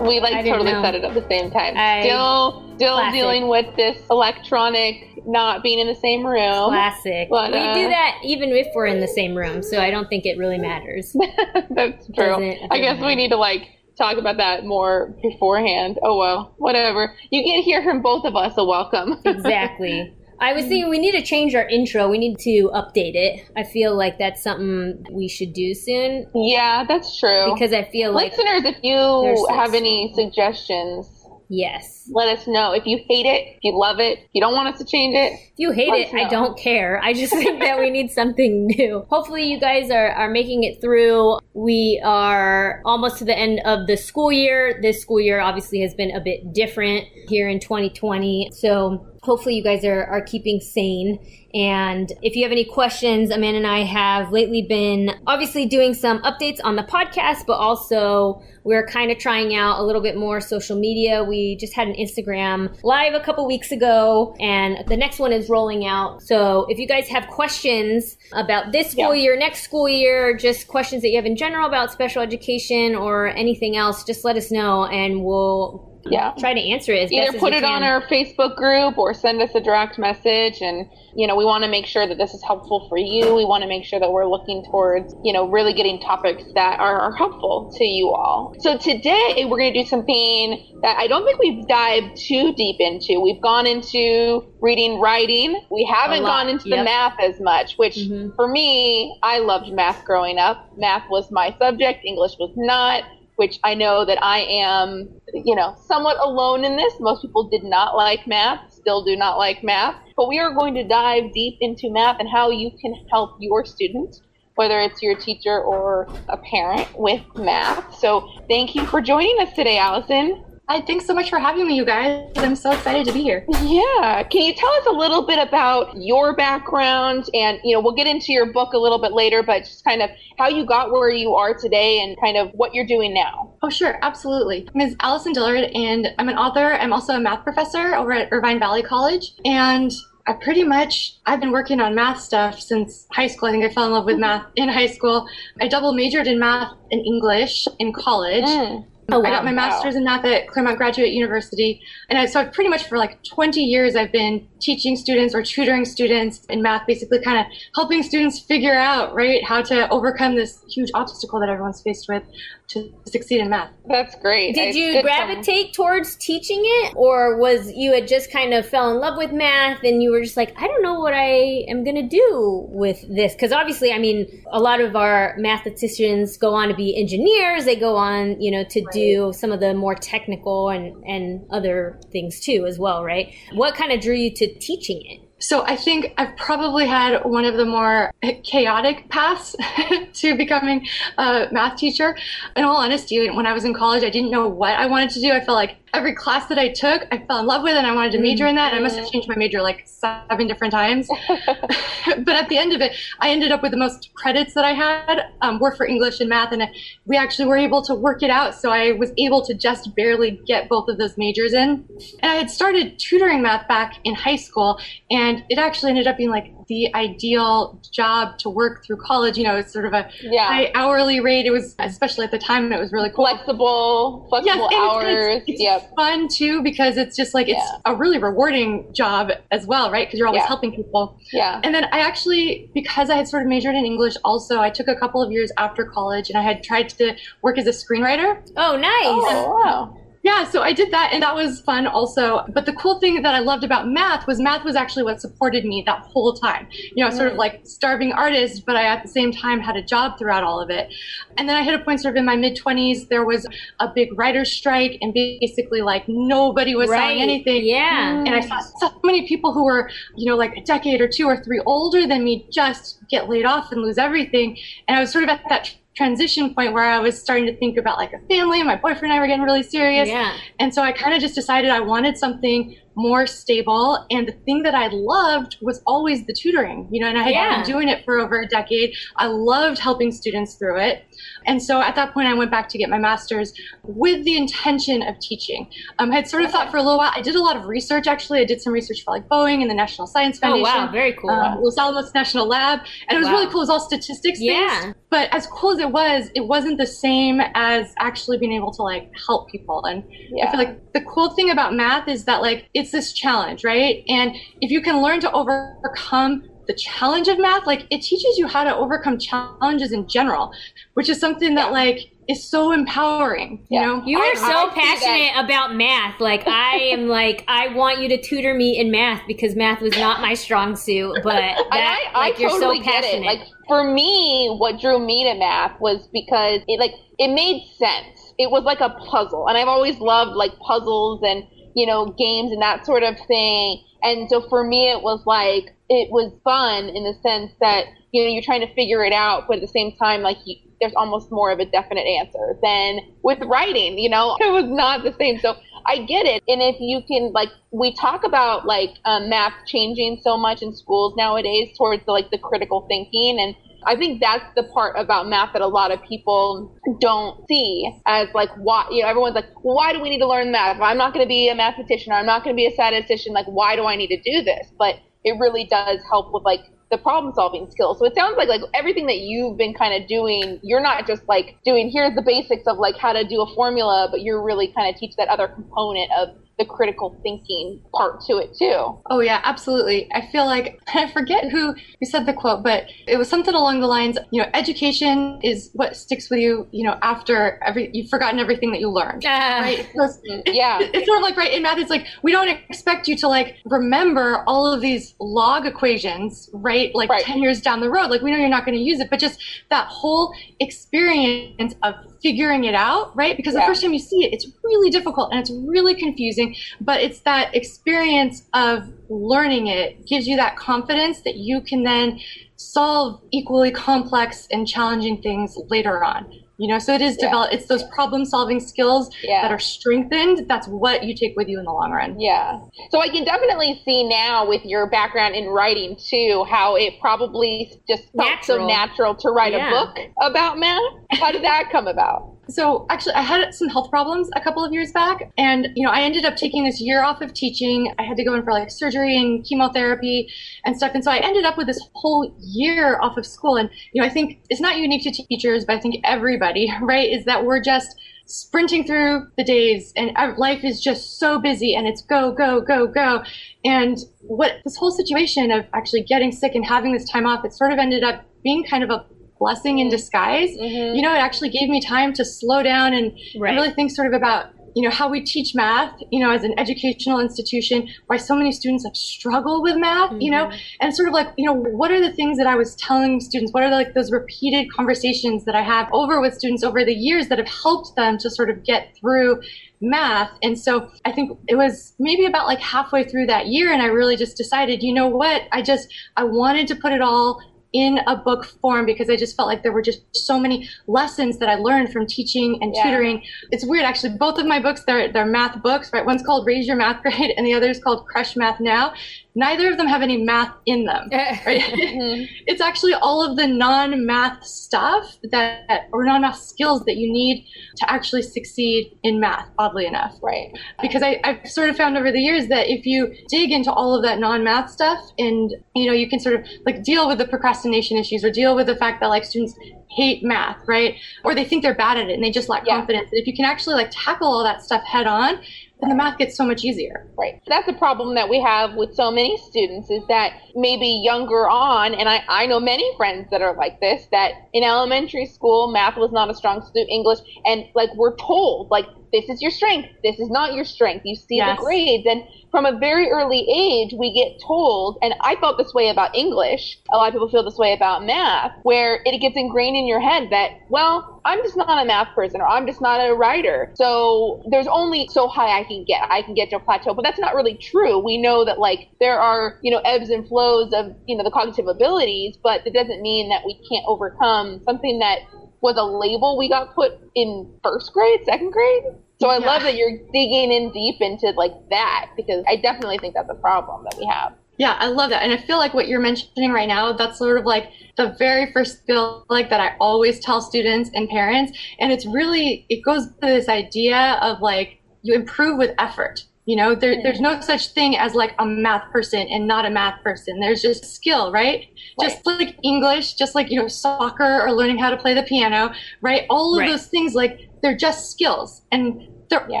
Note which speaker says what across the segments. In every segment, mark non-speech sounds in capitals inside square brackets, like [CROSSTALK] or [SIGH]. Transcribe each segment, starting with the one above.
Speaker 1: We like totally know. set it at the same time. I, still, still classic. dealing with this electronic not being in the same room.
Speaker 2: Classic. But, we uh, do that even if we're in the same room, so I don't think it really matters. [LAUGHS]
Speaker 1: That's true. Doesn't, I guess matter. we need to like talk about that more beforehand. Oh well, whatever. You get hear from both of us, a welcome. [LAUGHS]
Speaker 2: exactly. I was thinking we need to change our intro. We need to update it. I feel like that's something we should do soon.
Speaker 1: Yeah, that's true.
Speaker 2: Because I feel
Speaker 1: like listeners, if you have any suggestions
Speaker 2: Yes.
Speaker 1: Let us know if you hate it, if you love it, if you don't want us to change it.
Speaker 2: If you hate it, I don't care. I just think that we need something [LAUGHS] new. Hopefully, you guys are, are making it through. We are almost to the end of the school year. This school year obviously has been a bit different here in 2020. So hopefully you guys are, are keeping sane. And if you have any questions, Amanda and I have lately been obviously doing some updates on the podcast, but also we're kind of trying out a little bit more social media. We just had an Instagram live a couple weeks ago, and the next one is rolling out. So if you guys have questions about this school yeah. year, next school year, just questions that you have in general about special education or anything else, just let us know and we'll yeah. Try to answer it
Speaker 1: either put it on our facebook group or send us a direct message. And you know we want to make sure that this is helpful for you. We want to make sure that we're looking towards you know really getting topics that are, are helpful to you all. So today we're going to do something that i don't think we've dived too deep into. We've gone into reading writing. We haven't gone into yep. the math as much which mm-hmm. for me i loved math growing up. Math was my subject. English was not which I know that I am, you know, somewhat alone in this. Most people did not like math, still do not like math. But we are going to dive deep into math and how you can help your students, whether it's your teacher or a parent, with math. So thank you for joining us today, Allison.
Speaker 3: Hi, thanks so much for having me, you guys. I'm so excited to be here.
Speaker 1: Yeah. Can you tell us a little bit about your background? And, you know, we'll get into your book a little bit later, but just kind of how you got where you are today and kind of what you're doing now.
Speaker 3: Oh, sure. Absolutely. My name is Allison Dillard, and I'm an author. I'm also a math professor over at Irvine Valley College. And I pretty much I've been working on math stuff since high school. I think I fell in love with math in high school. I double majored in math and English in college. Mm. Oh, wow. I got my master's wow. in math at Claremont Graduate University. And I, so I've pretty much for like 20 years, I've been teaching students or tutoring students in math, basically kind of helping students figure out, right, how to overcome this huge obstacle that everyone's faced with to succeed in math.
Speaker 1: That's great.
Speaker 2: Did you gravitate towards teaching it, or was you had just kind of fell in love with math and you were just like, I don't know what I am going to do with this? Because obviously, I mean, a lot of our mathematicians go on to be engineers. They go on, you know, to right. do some of the more technical and and other things too, as well, right? What kind of drew you to teaching it?
Speaker 3: So I think I've probably had one of the more chaotic paths [LAUGHS] to becoming a math teacher. In all honesty, when I was in college, I didn't know what I wanted to do. I felt like every class that I took, I fell in love with and I wanted to major in that. And I must have changed my major like seven different times. [LAUGHS] [LAUGHS] but at the end of it, I ended up with the most credits that I had um, were for English and math. And we actually were able to work it out. So I was able to just barely get both of those majors in. And I had started tutoring math back in high school. And it actually ended up being like the ideal job to work through college. You know, it's sort of a yeah. high hourly rate. It was, especially at the time, it was really cool.
Speaker 1: Flexible, flexible yes, hours. It's,
Speaker 3: it's, yep fun too because it's just like it's a really rewarding job as well, right? Because you're always yeah. helping people.
Speaker 1: Yeah.
Speaker 3: And then I actually, because I had sort of majored in English, also I took a couple of years after college and I had tried to work as a screenwriter.
Speaker 2: Oh, nice!
Speaker 1: Oh, wow
Speaker 3: yeah, so I did that and that was fun also. But the cool thing that I loved about math was math was actually what supported me that whole time. You know, sort of like starving artist, but I at the same time had a job throughout all of it. And then I hit a point sort of in my mid 20s, there was a big writer's strike and basically like nobody was right. selling anything.
Speaker 2: Yeah.
Speaker 3: And I saw so many people who were, you know, like a decade or two or three older than me just get laid off and lose everything. And I was sort of at that transition point where I was starting to think about like a family. My boyfriend and I were getting really serious.
Speaker 2: Yeah.
Speaker 3: And so I kind of just decided I wanted something more stable. And the thing that I loved was always the tutoring, you know, and I had
Speaker 2: Yeah.
Speaker 3: been doing it for over a decade. I loved helping students through it. And so at that point, I went back to get my master's with the intention of teaching. Um, I had sort of thought for a little while, I did a lot of research actually. I did some research for like Boeing and the National Science Foundation.
Speaker 2: Oh wow, very cool.
Speaker 3: Um, Los Alamos National Lab, and it was
Speaker 2: Wow.
Speaker 3: really cool. It was all statistics
Speaker 2: Yeah.
Speaker 3: but as cool as it was, it wasn't the same as actually being able to like help people. And I feel like the cool thing about math is that like it's this challenge, right? And if you can learn to overcome the challenge of math, like it teaches you how to overcome challenges in general, which is something that like is so empowering. You
Speaker 1: Yeah.
Speaker 3: know,
Speaker 2: You are
Speaker 1: I-
Speaker 2: so
Speaker 1: I
Speaker 2: passionate about math. Like I am like I want you to tutor me in math because math was not my strong suit, but [LAUGHS] that
Speaker 1: I, I
Speaker 2: like you're
Speaker 1: totally
Speaker 2: so
Speaker 1: get
Speaker 2: passionate.
Speaker 1: it. Like for me, what drew me to math was because it like it made sense. It was like a puzzle, and I've always loved like puzzles and you know games and that sort of thing. And so for me, it was like it was fun in the sense that you know you're trying to figure it out, but at the same time, like you, there's almost more of a definite answer than with writing. You know, [LAUGHS] it was not the same. So I get it. And if you can, like, we talk about like um, math changing so much in schools nowadays towards like the critical thinking and. I think that's the part about math that a lot of people don't see as like why you know everyone's like why do we need to learn math? I'm not going to be a mathematician or I'm not going to be a statistician. Like why do I need to do this? But it really does help with like the problem solving skills. So it sounds like like everything that you've been kind of doing, you're not just like doing here's the basics of like how to do a formula, but you're really kind of teach that other component of the critical thinking part to it too.
Speaker 3: Oh yeah, absolutely. I feel like [LAUGHS] I forget who who said the quote, but it was something along the lines, you know, education is what sticks with you, you know, after every you've forgotten everything that you learned.
Speaker 2: Ah.
Speaker 3: Right? So it's, [LAUGHS]
Speaker 1: Yeah. [LAUGHS]
Speaker 3: it's sort of like right in math, it's like we don't expect you to like remember all of these log equations, right? Like
Speaker 1: Right.
Speaker 3: 10 years down the road. Like we know you're not going to use it, but just that whole experience of figuring it out, right? Because
Speaker 1: Yeah.
Speaker 3: the first time you see it, it's really difficult and it's really confusing, but it's that experience of learning it gives you that confidence that you can then solve equally complex and challenging things later on. You know, so it is
Speaker 1: Yeah.
Speaker 3: develop it's those problem solving skills
Speaker 1: Yeah.
Speaker 3: that are strengthened. That's what you take with you in the long run.
Speaker 1: Yeah. So I can definitely see now with your background in writing too, how it probably just felt so
Speaker 2: Natural.
Speaker 1: natural to write
Speaker 2: Yeah.
Speaker 1: a book about math. How did that come about?
Speaker 3: So actually, I had some health problems a couple of years back, and you know, I ended up taking this year off of teaching. I had to go in for like surgery and chemotherapy and stuff, and so I ended up with this whole year off of school. And you know, I think it's not unique to teachers, but I think everybody, [LAUGHS] right, is that we're just sprinting through the days, and life is just so busy, and it's go, go, go, go. And what this whole situation of actually getting sick and having this time off, it sort of ended up being kind of a blessing in disguise
Speaker 1: Mhm.
Speaker 3: you know, it actually gave me time to slow down and,
Speaker 2: Right.
Speaker 3: and really think sort of about, you know, how we teach math, you know, as an educational institution, why so many students like struggle with math, you know, and sort of like, you know, what are the things that I was telling students? What are like those repeated conversations that I have over with students over the years that have helped them to sort of get through math. And so I think it was maybe about like halfway through that year and I really just decided, you know what? I just I wanted to put it all in a book form because I just felt like there were just so many lessons that I learned from teaching and
Speaker 1: Yeah.
Speaker 3: tutoring. It's weird actually. Both of my books they're they're math books, right? One's called Raise Your Math Grade [LAUGHS] and the other is called Crush Math Now. Neither of them have any math in them. [LAUGHS] Right?
Speaker 1: Mhm.
Speaker 3: it's actually all of the non-math stuff that or non-math skills that you need to actually succeed in math oddly enough
Speaker 1: Right.
Speaker 3: because I, I've sort of found over the years that if you dig into all of that non-math stuff and you know you can sort of like deal with the procrastination issues or deal with the fact that like students hate math right or they think they're bad at it and they just lack
Speaker 1: Yeah.
Speaker 3: confidence and if you can actually like tackle all that stuff head on then the math gets so much easier
Speaker 1: Right. That's a problem that we have with so many students is that maybe younger on, and I, I know many friends that are like this, that in elementary school, math was not a strong suit, English, and like we're told, like, this is your strength, this is not your strength. You see
Speaker 3: Yes.
Speaker 1: the grades. And from a very early age, we get told, and I felt this way about English, a lot of people feel this way about math, where it gets ingrained in your head that, well, I'm just not a math person or I'm just not a writer. So there's only so high I can get. I can get to a plateau, but that's not really true. We know that like there are, you know, ebbs and flows of, you know, the cognitive abilities, but it doesn't mean that we can't overcome something that was a label we got put in first grade, second grade. So I
Speaker 3: Yeah.
Speaker 1: love that you're digging in deep into like that because I definitely think that's a problem that we have.
Speaker 3: Yeah, I love that. And I feel like what you're mentioning right now, that's sort of like the very first skill like that I always tell students and parents. And it's really it goes to this idea of like you improve with effort. You know, there, there's no such thing as like a math person and not a math person. There's just skill, right? Just like English, just like, you know, soccer or learning how to play the piano, right? All of
Speaker 2: Right.
Speaker 3: those things, like, they're just skills. And they're
Speaker 1: Yeah.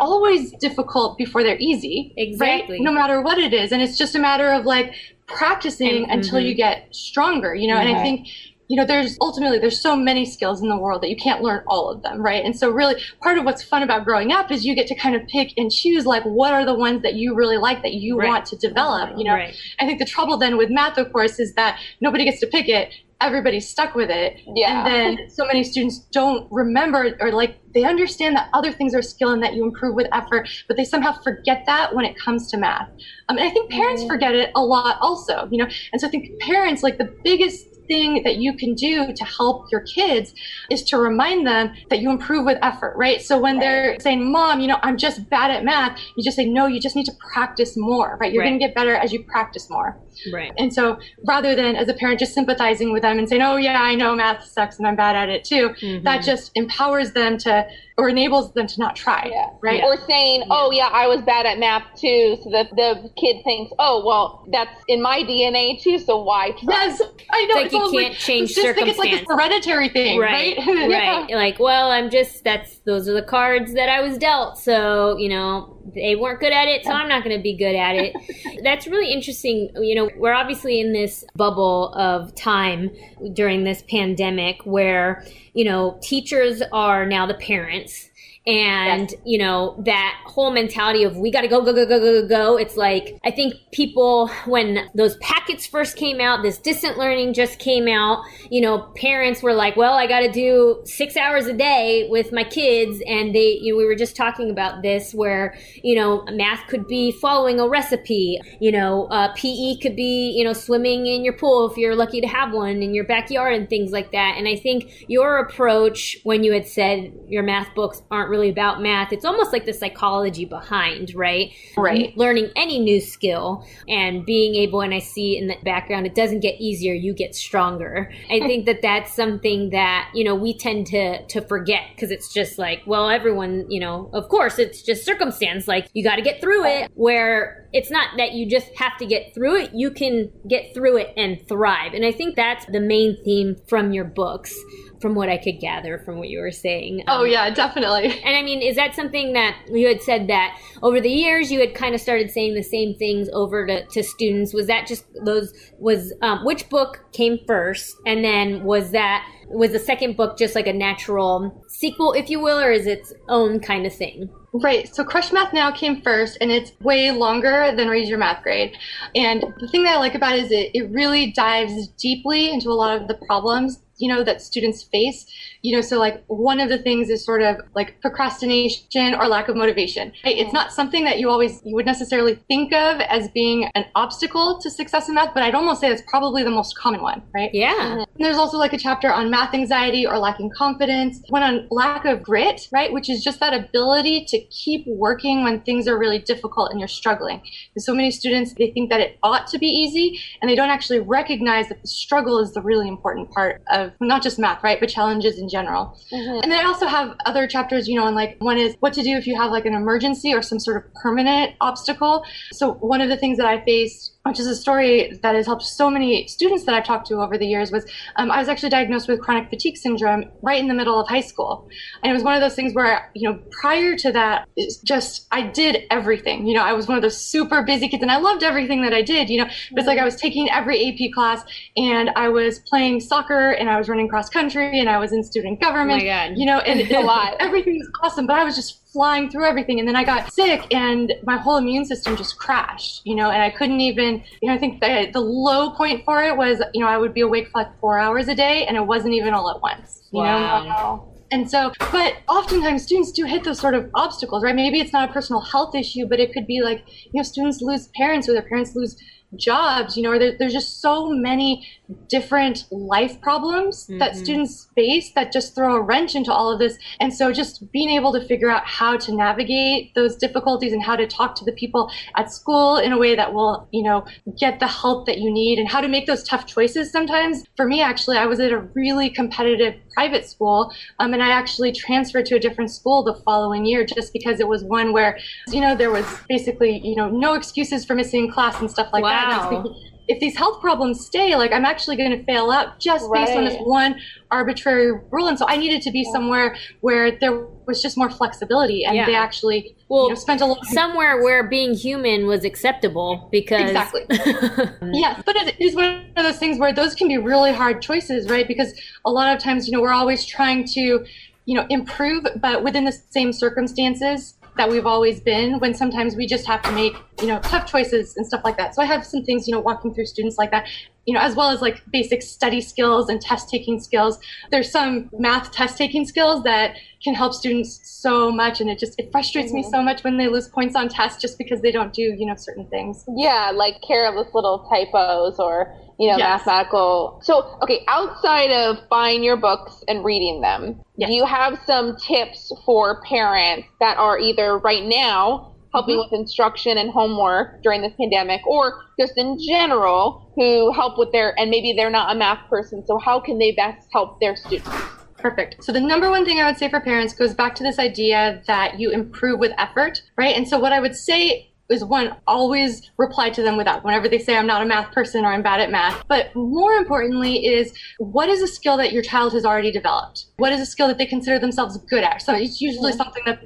Speaker 3: always difficult before they're easy.
Speaker 2: Exactly.
Speaker 3: Right? No matter what it is. And it's just a matter of like practicing
Speaker 2: And-
Speaker 3: until
Speaker 2: mhm.
Speaker 3: you get stronger, you know? And I think, you know, there's ultimately, there's so many skills in the world that you can't learn all of them, right? And so really part of what's fun about growing up is you get to kind of pick and choose like what are the ones that you really like that you
Speaker 2: Right.
Speaker 3: want to develop, you know?
Speaker 2: Right.
Speaker 3: I think the trouble then with math, of course, is that nobody gets to pick it. Everybody's stuck with it.
Speaker 1: Yeah.
Speaker 3: And then so many students don't remember or like they understand that other things are skill and that you improve with effort, but they somehow forget that when it comes to math. Um, and I think parents forget it a lot also, you know? And so I think parents, like the biggest thing that you can do to help your kids is to remind them that you improve with effort, right? So when they're saying, Mom, you know, I'm just bad at math, you just say, No, you just need to practice more, right? You're
Speaker 2: Right.
Speaker 3: going to get better as you practice more.
Speaker 2: Right.
Speaker 3: And so rather than as a parent just sympathizing with them and saying, oh, yeah, I know math sucks and I'm bad at it too,
Speaker 2: Mhm.
Speaker 3: that just empowers them to, or enables them to not try.
Speaker 1: Yeah.
Speaker 3: Right.
Speaker 1: Or saying, oh, yeah, I was bad at math too. So the, the kid thinks, oh, well, that's in my DNA too. So why try?
Speaker 3: Yes, I know.
Speaker 2: It's like you can't change
Speaker 3: just think it's like a hereditary thing,
Speaker 2: Right,
Speaker 3: right? [LAUGHS]
Speaker 2: right. Like, well, I'm just that's those are the cards that I was dealt. So you know, they weren't good at it, so I'm not going to be good at it. [LAUGHS] that's really interesting. You know, we're obviously in this bubble of time during this pandemic where you know teachers are now the parents. And you know that whole mentality of we got to go go go go go go go. It's like I think people when those packets first came out, this distant learning just came out. You know, parents were like, "Well, I got to do six hours a day with my kids," and they. You know, we were just talking about this where you know math could be following a recipe. You know, uh, PE could be you know swimming in your pool if you're lucky to have one in your backyard and things like that. And I think your approach when you had said your math books aren't really about math, it's almost like the psychology behind, right?
Speaker 3: Right.
Speaker 2: Learning any new skill and being able, and I see in the background, it doesn't get easier, you get stronger. I think that that's something that, you know, we tend to, to forget because it's just like, well, everyone, you know, of course, it's just circumstance. Like, you got to get through it where it's not that you just have to get through it, you can get through it and thrive. And I think that's the main theme from your books, from what I could gather from what you were saying.
Speaker 3: Oh,
Speaker 2: Um,
Speaker 3: yeah, definitely.
Speaker 2: and I mean, is that something that you had said that over the years you had kind of started saying the same things over to, to students? Was that just those, was, um, which book came first? And then was that, was the second book just like a natural sequel, if you will, or is its own kind of thing?
Speaker 3: Right. So Crush Math Now came first, and it's way longer than Raise Your Math Grade. And the thing that I like about it is it, it really dives deeply into a lot of the problems, you know, that students face. You know, so like one of the things is sort of like procrastination or lack of motivation. Right? It's mm-hmm. not something that you always you would necessarily think of as being an obstacle to success in math, but I'd almost say that's probably the most common one, right?
Speaker 2: Yeah.
Speaker 3: And there's also like a chapter on math anxiety or lacking confidence, one on lack of grit, right? Which is just that ability to keep working when things are really difficult and you're struggling. And so many students, they think that it ought to be easy and they don't actually recognize that the struggle is the really important part of not just math, right? But challenges in general.
Speaker 1: Mhm.
Speaker 3: And then I also have other chapters, you know, and like one is what to do if you have like an emergency or some sort of permanent obstacle. So one of the things that I faced, which is a story that has helped so many students that I've talked to over the years, was um, I was actually diagnosed with chronic fatigue syndrome right in the middle of high school. And it was one of those things where, you know, prior to that, it's just I did everything. You know, I was one of those super busy kids and I loved everything that I did, you know, but it's like I was taking every AP class and I was playing soccer and I was running cross country and I was in student
Speaker 2: Oh
Speaker 3: government
Speaker 2: my God.
Speaker 3: you know, and [LAUGHS]
Speaker 1: A lot.
Speaker 3: everything was awesome, but I was just flying through everything. And then I got sick and my whole immune system just crashed, you know, and I couldn't even, you know, I think the, the low point for it was, you know, I would be awake for like four hours a day and it wasn't even all at once, you
Speaker 2: Wow.
Speaker 3: know? And so, but oftentimes students do hit those sort of obstacles, right? Maybe it's not a personal health issue, but it could be like, you know, students lose parents or their parents lose jobs, you know, there, there's just so many different life problems that
Speaker 2: Mhm.
Speaker 3: students face that just throw a wrench into all of this. And so just being able to figure out how to navigate those difficulties and how to talk to the people at school in a way that will, you know, get the help that you need and how to make those tough choices sometimes. For me, actually, I was at a really competitive private school um, and I actually transferred to a different school the following year just because it was one where, you know, there was basically, you know, no excuses for missing class and stuff like that. And I was
Speaker 2: Wow.
Speaker 3: thinking, if these health problems stay, like I'm actually going to fail out just based on this one arbitrary rule. And so I needed to be somewhere where there was just more flexibility and
Speaker 2: Yeah.
Speaker 3: they actually
Speaker 2: Well,
Speaker 3: you know, spent a lot
Speaker 2: somewhere where being human was acceptable because
Speaker 3: Exactly. [LAUGHS] Yes, but it is one of those things where those can be really hard choices, right? Because a lot of times, you know, we're always trying to, you know, improve, but within the same circumstances that we've always been, when sometimes we just have to make, you know, tough choices and stuff like that. So I have some things, you know, walking through students like that, you know, as well as like basic study skills and test taking skills. There's some math test taking skills that can help students so much and it just it frustrates me
Speaker 1: Mhm.
Speaker 3: so much when they lose points on tests just because they don't do, you know, certain things.
Speaker 1: Yeah, like careless little typos or, you know,
Speaker 3: Yes.
Speaker 1: mathematical. So, okay, outside of buying your books and reading them,
Speaker 3: Yes.
Speaker 1: do you have some tips for parents that are either right now helping
Speaker 3: Mhm.
Speaker 1: with instruction and homework during this pandemic or just in general who help with their, and maybe they're not a math person, so how can they best help their students?
Speaker 3: Perfect. So the number one thing I would say for parents goes back to this idea that you improve with effort, right? And so what I would say is one, always reply to them with that whenever they say I'm not a math person or I'm bad at math. But more importantly is what is a skill that your child has already developed? What is a skill that they consider themselves good at? So it's usually something that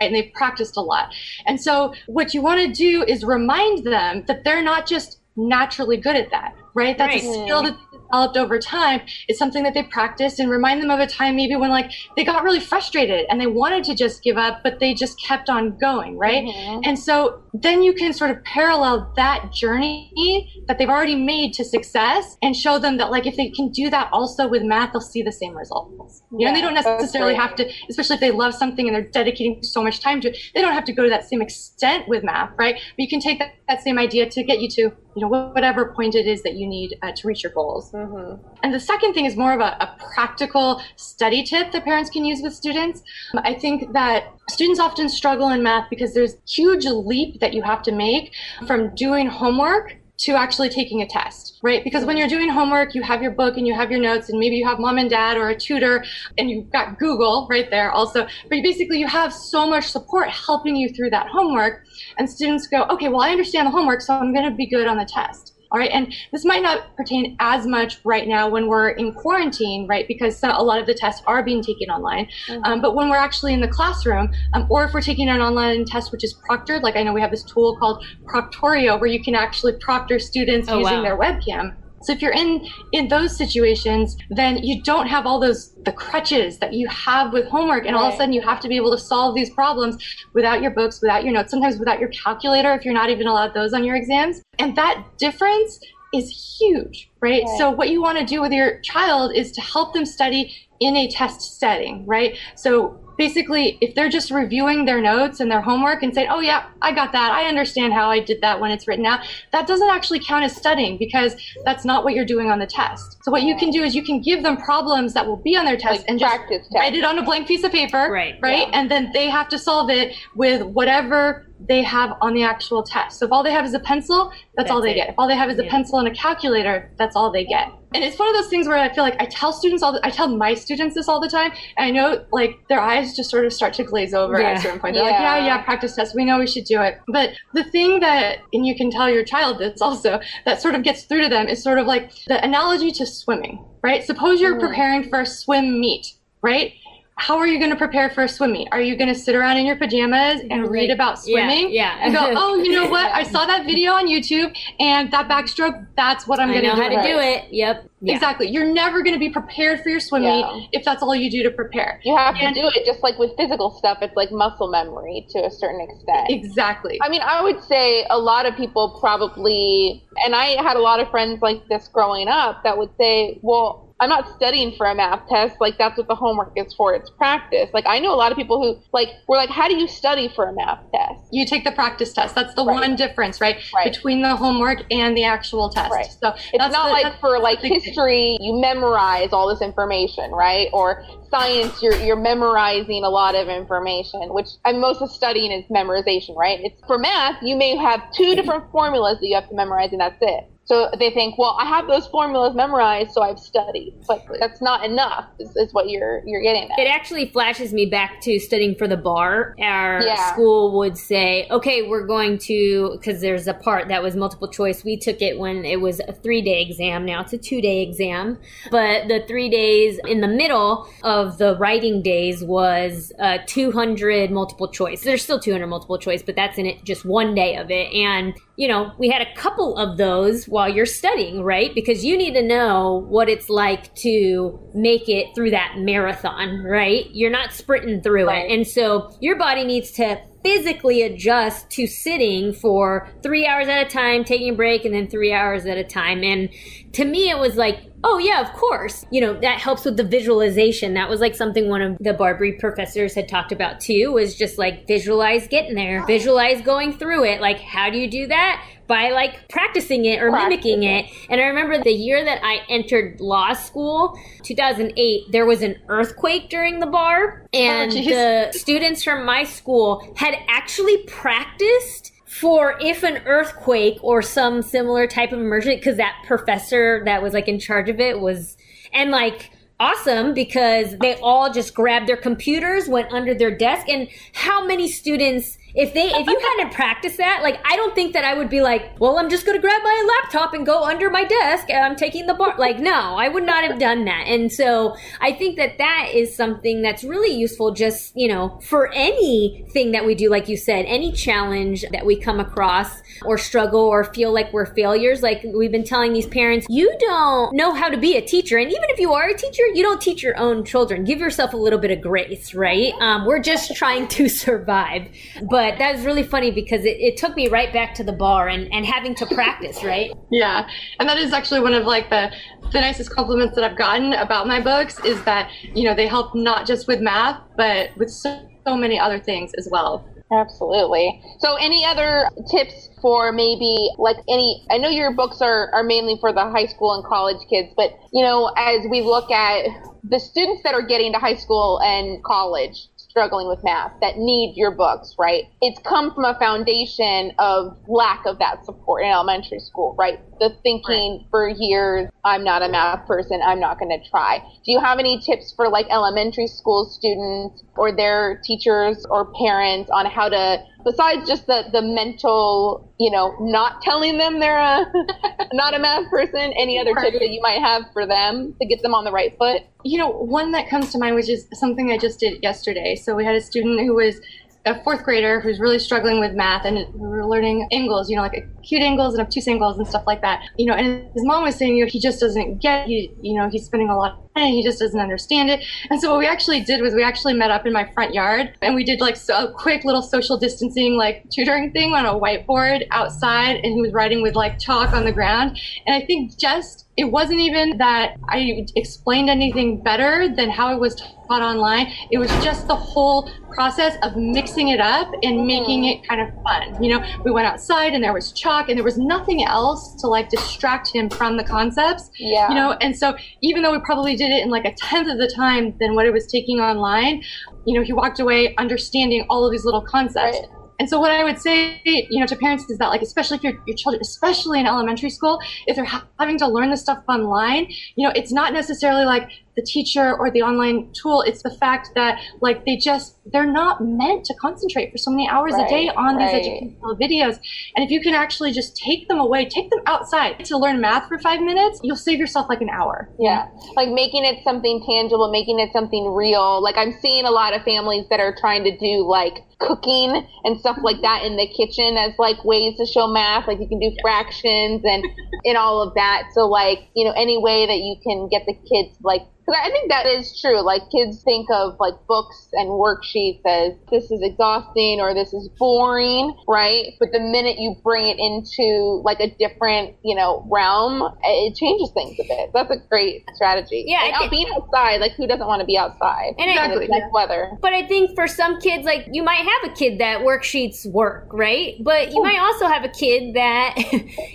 Speaker 3: and they've practiced a lot. And so what you want to do is remind them that they're not just naturally good at that, right? That's a skill that developed over time. It's something that they practiced and remind them of a time maybe when like they got really frustrated and they wanted to just give up, but they just kept on going, right?
Speaker 1: Mhm.
Speaker 3: And so then you can sort of parallel that journey that they've already made to success and show them that like if they can do that also with math, they'll see the same results. You know, and they don't necessarily have to, especially if they love something and they're dedicating so much time to it, they don't have to go to that same extent with math, right? But you can take that, that same idea to get you to, you know, whatever point it is that you need uh, to reach your goals.
Speaker 1: Mhm.
Speaker 3: And the second thing is more of a, a practical study tip that parents can use with students. Um, I think that students often struggle in math because there's huge leap that you have to make from doing homework to actually taking a test, right? Because when you're doing homework, you have your book and you have your notes and maybe you have mom and dad or a tutor and you've got Google right there also. But basically you have so much support helping you through that homework and students go, okay, well, I understand the homework, so I'm going to be good on the test. All right. And this might not pertain as much right now when we're in quarantine, right? Because so- a lot of the tests are being taken online. Um, but when we're actually in the classroom, um, or if we're taking an online test, which is proctored, like I know we have this tool called Proctorio where you can actually proctor students
Speaker 2: Oh,
Speaker 3: using
Speaker 2: wow.
Speaker 3: their webcam. So if you're in in those situations, then you don't have all those the crutches that you have with homework, and all of a sudden you have to be able to solve these problems without your books, without your notes, sometimes without your calculator if you're not even allowed those on your exams. And that difference is huge, right?
Speaker 1: Right.
Speaker 3: So what you want to do with your child is to help them study in a test setting, right? So basically, if they're just reviewing their notes and their homework and saying, "Oh yeah, I got that. I understand how I did that when it's written out," that doesn't actually count as studying because that's not what you're doing on the test. So what you can do is you can give them problems that will be on their test
Speaker 1: Like
Speaker 3: and just
Speaker 1: test.
Speaker 3: write it on a blank piece of paper,
Speaker 2: Right.
Speaker 3: Right,
Speaker 1: Yeah.
Speaker 3: and then they have to solve it with whatever they have on the actual test. So if all they have is a pencil, that's, all they
Speaker 2: it.
Speaker 3: get. If all they have is a pencil and a calculator, that's all they get. And it's one of those things where I feel like I tell students all the, I tell my students this all the time, and I know like their eyes just sort of start to glaze over
Speaker 2: Yeah.
Speaker 3: at a certain point. They're like, yeah,
Speaker 1: Yeah.
Speaker 3: yeah, practice test. We know we should do it. But the thing that, and you can tell your child this also, that sort of gets through to them is sort of like the analogy to swimming, right? Suppose you're
Speaker 1: Mhm.
Speaker 3: preparing for a swim meet, right? How are you going to prepare for a swim meet? Are you going to sit around in your pajamas and read about swimming?
Speaker 2: Yeah, yeah.
Speaker 3: And go, [LAUGHS] oh, you know what? I saw that video on YouTube and that backstroke, that's what I'm going to
Speaker 2: know
Speaker 3: do.
Speaker 2: how to do it. Yep. Yeah.
Speaker 3: Exactly. You're never going to be prepared for your swim
Speaker 1: Yeah.
Speaker 3: meet if that's all you do to prepare.
Speaker 1: You have
Speaker 3: And-
Speaker 1: to do it just like with physical stuff. It's like muscle memory to a certain extent.
Speaker 3: Exactly.
Speaker 1: I mean, I would say a lot of people probably, and I had a lot of friends like this growing up that would say, well, I'm not studying for a math test. Like, that's what the homework is for. It's practice. Like, I know a lot of people who, like, were like, how do you study for a math test?
Speaker 3: you take the practice test. That's the
Speaker 1: Right.
Speaker 3: one difference, right?
Speaker 1: Right.
Speaker 3: Between the homework and the actual test.
Speaker 1: Right.
Speaker 3: So
Speaker 1: It's not
Speaker 3: the-
Speaker 1: like for like history, you memorize all this information, right? Or science, you're you're memorizing a lot of information, which and most of studying is memorization, right? It's for math, you may have two different formulas that you have to memorize, and that's it. So they think, well, I have those formulas memorized, so I've studied, but that's not enough. Is, is what you're you're getting at.
Speaker 2: It actually flashes me back to studying for the bar. Our
Speaker 1: Yeah.
Speaker 2: school would say, okay, we're going to, because there's a part that was multiple choice. We took it when it was a three day exam. Now it's a two day exam. But the three days in the middle of the writing days was uh, 200 multiple choice. There's still 200 multiple choice, but that's in it just one day of it. And, you know, we had a couple of those while you're studying, right? Because you need to know what it's like to make it through that marathon, right? You're not sprinting through
Speaker 1: Right.
Speaker 2: it. And so your body needs to physically adjust to sitting for three hours at a time, taking a break, and then three hours at a time. And to me, it was like, oh, yeah, of course. You know, that helps with the visualization. That was like something one of the BARBRI professors had talked about too, was just like visualize getting there, visualize going through it. Like, how do you do that? By like practicing it or mimicking it. And I remember the year that I entered law school, 2008, there was an earthquake during the bar, oh, and
Speaker 3: geez.
Speaker 2: the students from my school had actually practiced for if an earthquake or some similar type of emergency, because that professor that was like in charge of it was, and like, awesome because they all just grabbed their computers, went under their desk, and how many students if they if you hadn't practiced that like i don't think that i would be like well i'm just to grab my laptop and go under my desk and i'm taking the bar like no i would not have done that. And so i think that that is something that's really useful just you know for anything that we do like you said any challenge that we come across or struggle or feel like we're failures. Like we've been telling these parents you don't know how to be a teacher. And even if you are a teacher you don't teach your own children. Give yourself a little bit of grace right? Um, we're just trying to [LAUGHS] survive. But that was really funny because it, it took me right back to the bar and, and having to practice right [LAUGHS]
Speaker 3: Yeah, and that is actually one of like the the nicest compliments that I've gotten about my books is that you know they help not just with math but with so, so many other things as well.
Speaker 1: Absolutely. So, any other tips for maybe like any? I know your books are, are mainly for the high school and college kids, but you know, as we look at the students that are getting to high school and college struggling with math that need your books, right? It's come from a foundation of lack of that support in elementary school, right? The thinking for years, I'm not a math person, I'm not going to try. Do you have any tips for like elementary school students or their teachers or parents on how to, besides just the, the mental, you know, not telling them they're a, [LAUGHS] not a math person, any other tips that you might have for them to get them on the right foot?
Speaker 3: You know, one that comes to mind was just something I just did yesterday. So we had a student who was a fourth grader who's really struggling with math and we were learning angles, you know, like acute angles and obtuse angles and stuff like that. You know, and his mom was saying, you know, he just doesn't get, he, you know, he's spending a lot time, he just doesn't understand it. And so what we actually did was we actually met up in my front yard and we did like so, a quick little social distancing, like tutoring thing on a whiteboard outside and he was writing with like chalk on the ground. And I think just it wasn't even that I explained anything better than how it was taught online. It was just the whole process of mixing it up and mm. making it kind of fun. You know, we went outside and there was chalk and there was nothing else to like distract him from the concepts.
Speaker 1: Yeah.
Speaker 3: You know, and so even though we probably did it in like a tenth of the time than what it was taking online, you know, he walked away understanding all of these little concepts.
Speaker 1: Right.
Speaker 3: And so what I would say, you know, to parents is that like, especially if your, your children, especially in elementary school, if they're ha- having to learn this stuff online, you know, it's not necessarily like the teacher or the online tool. It's the fact that like they just they're not meant to concentrate for so many hours
Speaker 1: Right,
Speaker 3: a day on
Speaker 1: right.
Speaker 3: these educational videos. And if you can actually just take them away, take them outside to learn math for five minutes, you'll save yourself like an hour.
Speaker 1: Yeah, like making it something tangible, making it something real. Like I'm seeing a lot of families that are trying to do like cooking and stuff like that in the kitchen as like ways to show math. Like you can do fractions and and all of that. So like you know any way that you can get the kids like. Because I think that is true. Like kids think of like books and worksheets as this is exhausting or this is boring, right? But the minute you bring it into like a different, you know, realm, it changes things a bit. That's a great strategy.
Speaker 2: Yeah,
Speaker 1: and
Speaker 2: think-
Speaker 1: being outside, like who doesn't want to be outside?
Speaker 2: And I-
Speaker 1: in this
Speaker 3: Exactly,
Speaker 1: nice weather.
Speaker 2: But I think for some kids, like you might have a kid that worksheets work, right? But you might also have a kid that,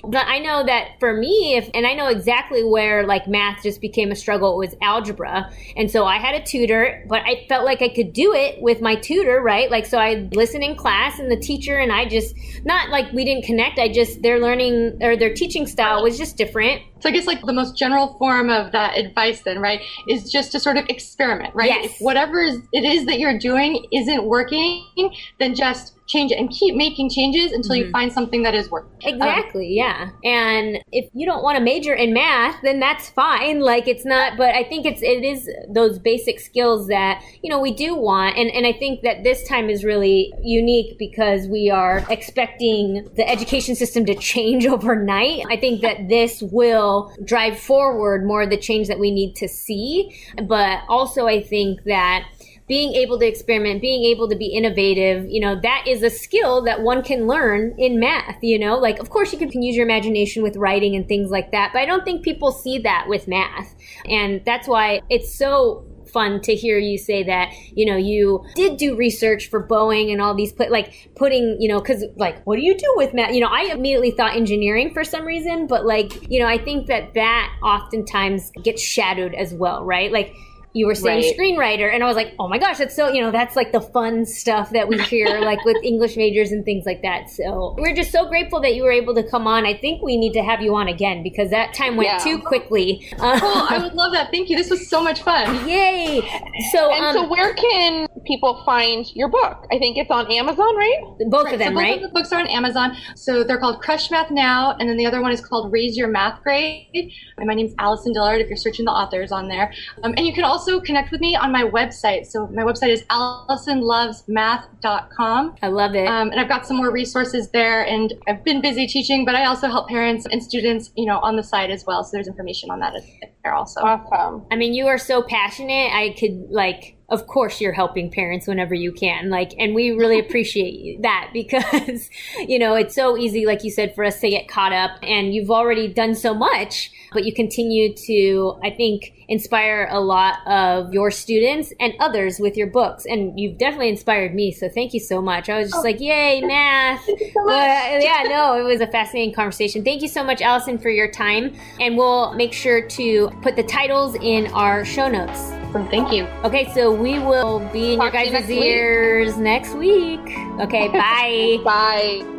Speaker 2: but [LAUGHS] I know that for me, if and I know exactly where like math just became a struggle it was algebra, and so I had a tutor, but I felt like I could do it with my tutor, right? Like so I listen in class, and the teacher and I just not like we didn't connect. I just their learning or their teaching style was just different.
Speaker 3: So I guess like the most general form of that advice then, right, is just to sort of experiment, right?
Speaker 2: Yes.
Speaker 3: If whatever is- it is that you're doing isn't working, then just change it and keep making changes until you mm-hmm. find something that is working.
Speaker 2: Exactly, yeah. And if you don't want to major in math, then that's fine. Like it's not but I think it's it is those basic skills that, you know, we do want and and I think that this time is really unique because we are expecting the education system to change [LAUGHS] overnight. I think that this will drive forward more of the change that we need to see, but also I think that being able to experiment, being able to be innovative, you know, that is a skill that one can learn in math, you know? Like, of course, you can, use your imagination with writing and things like that, but I don't think people see that with math. And that's why it's so fun to hear you say that you know you did do research for boeing and all these put like putting you know because like what do you do with math you know i immediately thought engineering for some reason but like you know i think that that oftentimes gets shadowed as well right like you were saying
Speaker 1: Right.
Speaker 2: screenwriter and i was like oh my gosh that's so you know that's like the fun stuff that we hear [LAUGHS] like with english majors and things like that so we're just so grateful that you were able to come on i think we need to have you on again because that time went
Speaker 1: Yeah.
Speaker 2: too quickly uh,
Speaker 3: Cool. I would [LAUGHS] love that. Thank you. This was so much fun.
Speaker 2: yay so
Speaker 1: And
Speaker 2: um,
Speaker 1: so, where can people find your book? I think it's on Amazon, right?
Speaker 2: both
Speaker 3: Right,
Speaker 2: of them
Speaker 3: so both
Speaker 2: right
Speaker 3: of the books are on Amazon. So they're called Crush Math Now, and then the other one is called Raise Your Math Grade. And my name's Allison Dillard. If you're searching the authors on there, um, and you can also connect with me on my website. So my website is AllisonLovesMath.com.
Speaker 2: i love it
Speaker 3: Um, and I've got some more resources there, and I've been busy teaching, but I also help parents and students, you know, on the side as well. So there's information on that there also.
Speaker 1: Awesome.
Speaker 2: I mean, you are so passionate. I could like, of course, you're helping parents whenever you can. Like, and we really [LAUGHS] appreciate that [LAUGHS] because, you know, it's so easy, like you said, for us to get caught up. And you've already done so much, but you continue to, I think, inspire a lot of your students and others with your books. And you've definitely inspired me. So thank you so much. I was just like, yay, math. But, uh, yeah, no, it was a fascinating conversation. Thank you so much, Allison, for your time. And we'll make sure to put the titles in our show notes.
Speaker 3: So thank you.
Speaker 2: Okay, so we will be in
Speaker 1: Talk
Speaker 2: your
Speaker 1: you
Speaker 2: guys'
Speaker 1: next week.
Speaker 2: ears next week. Okay, [LAUGHS] bye.
Speaker 1: Bye.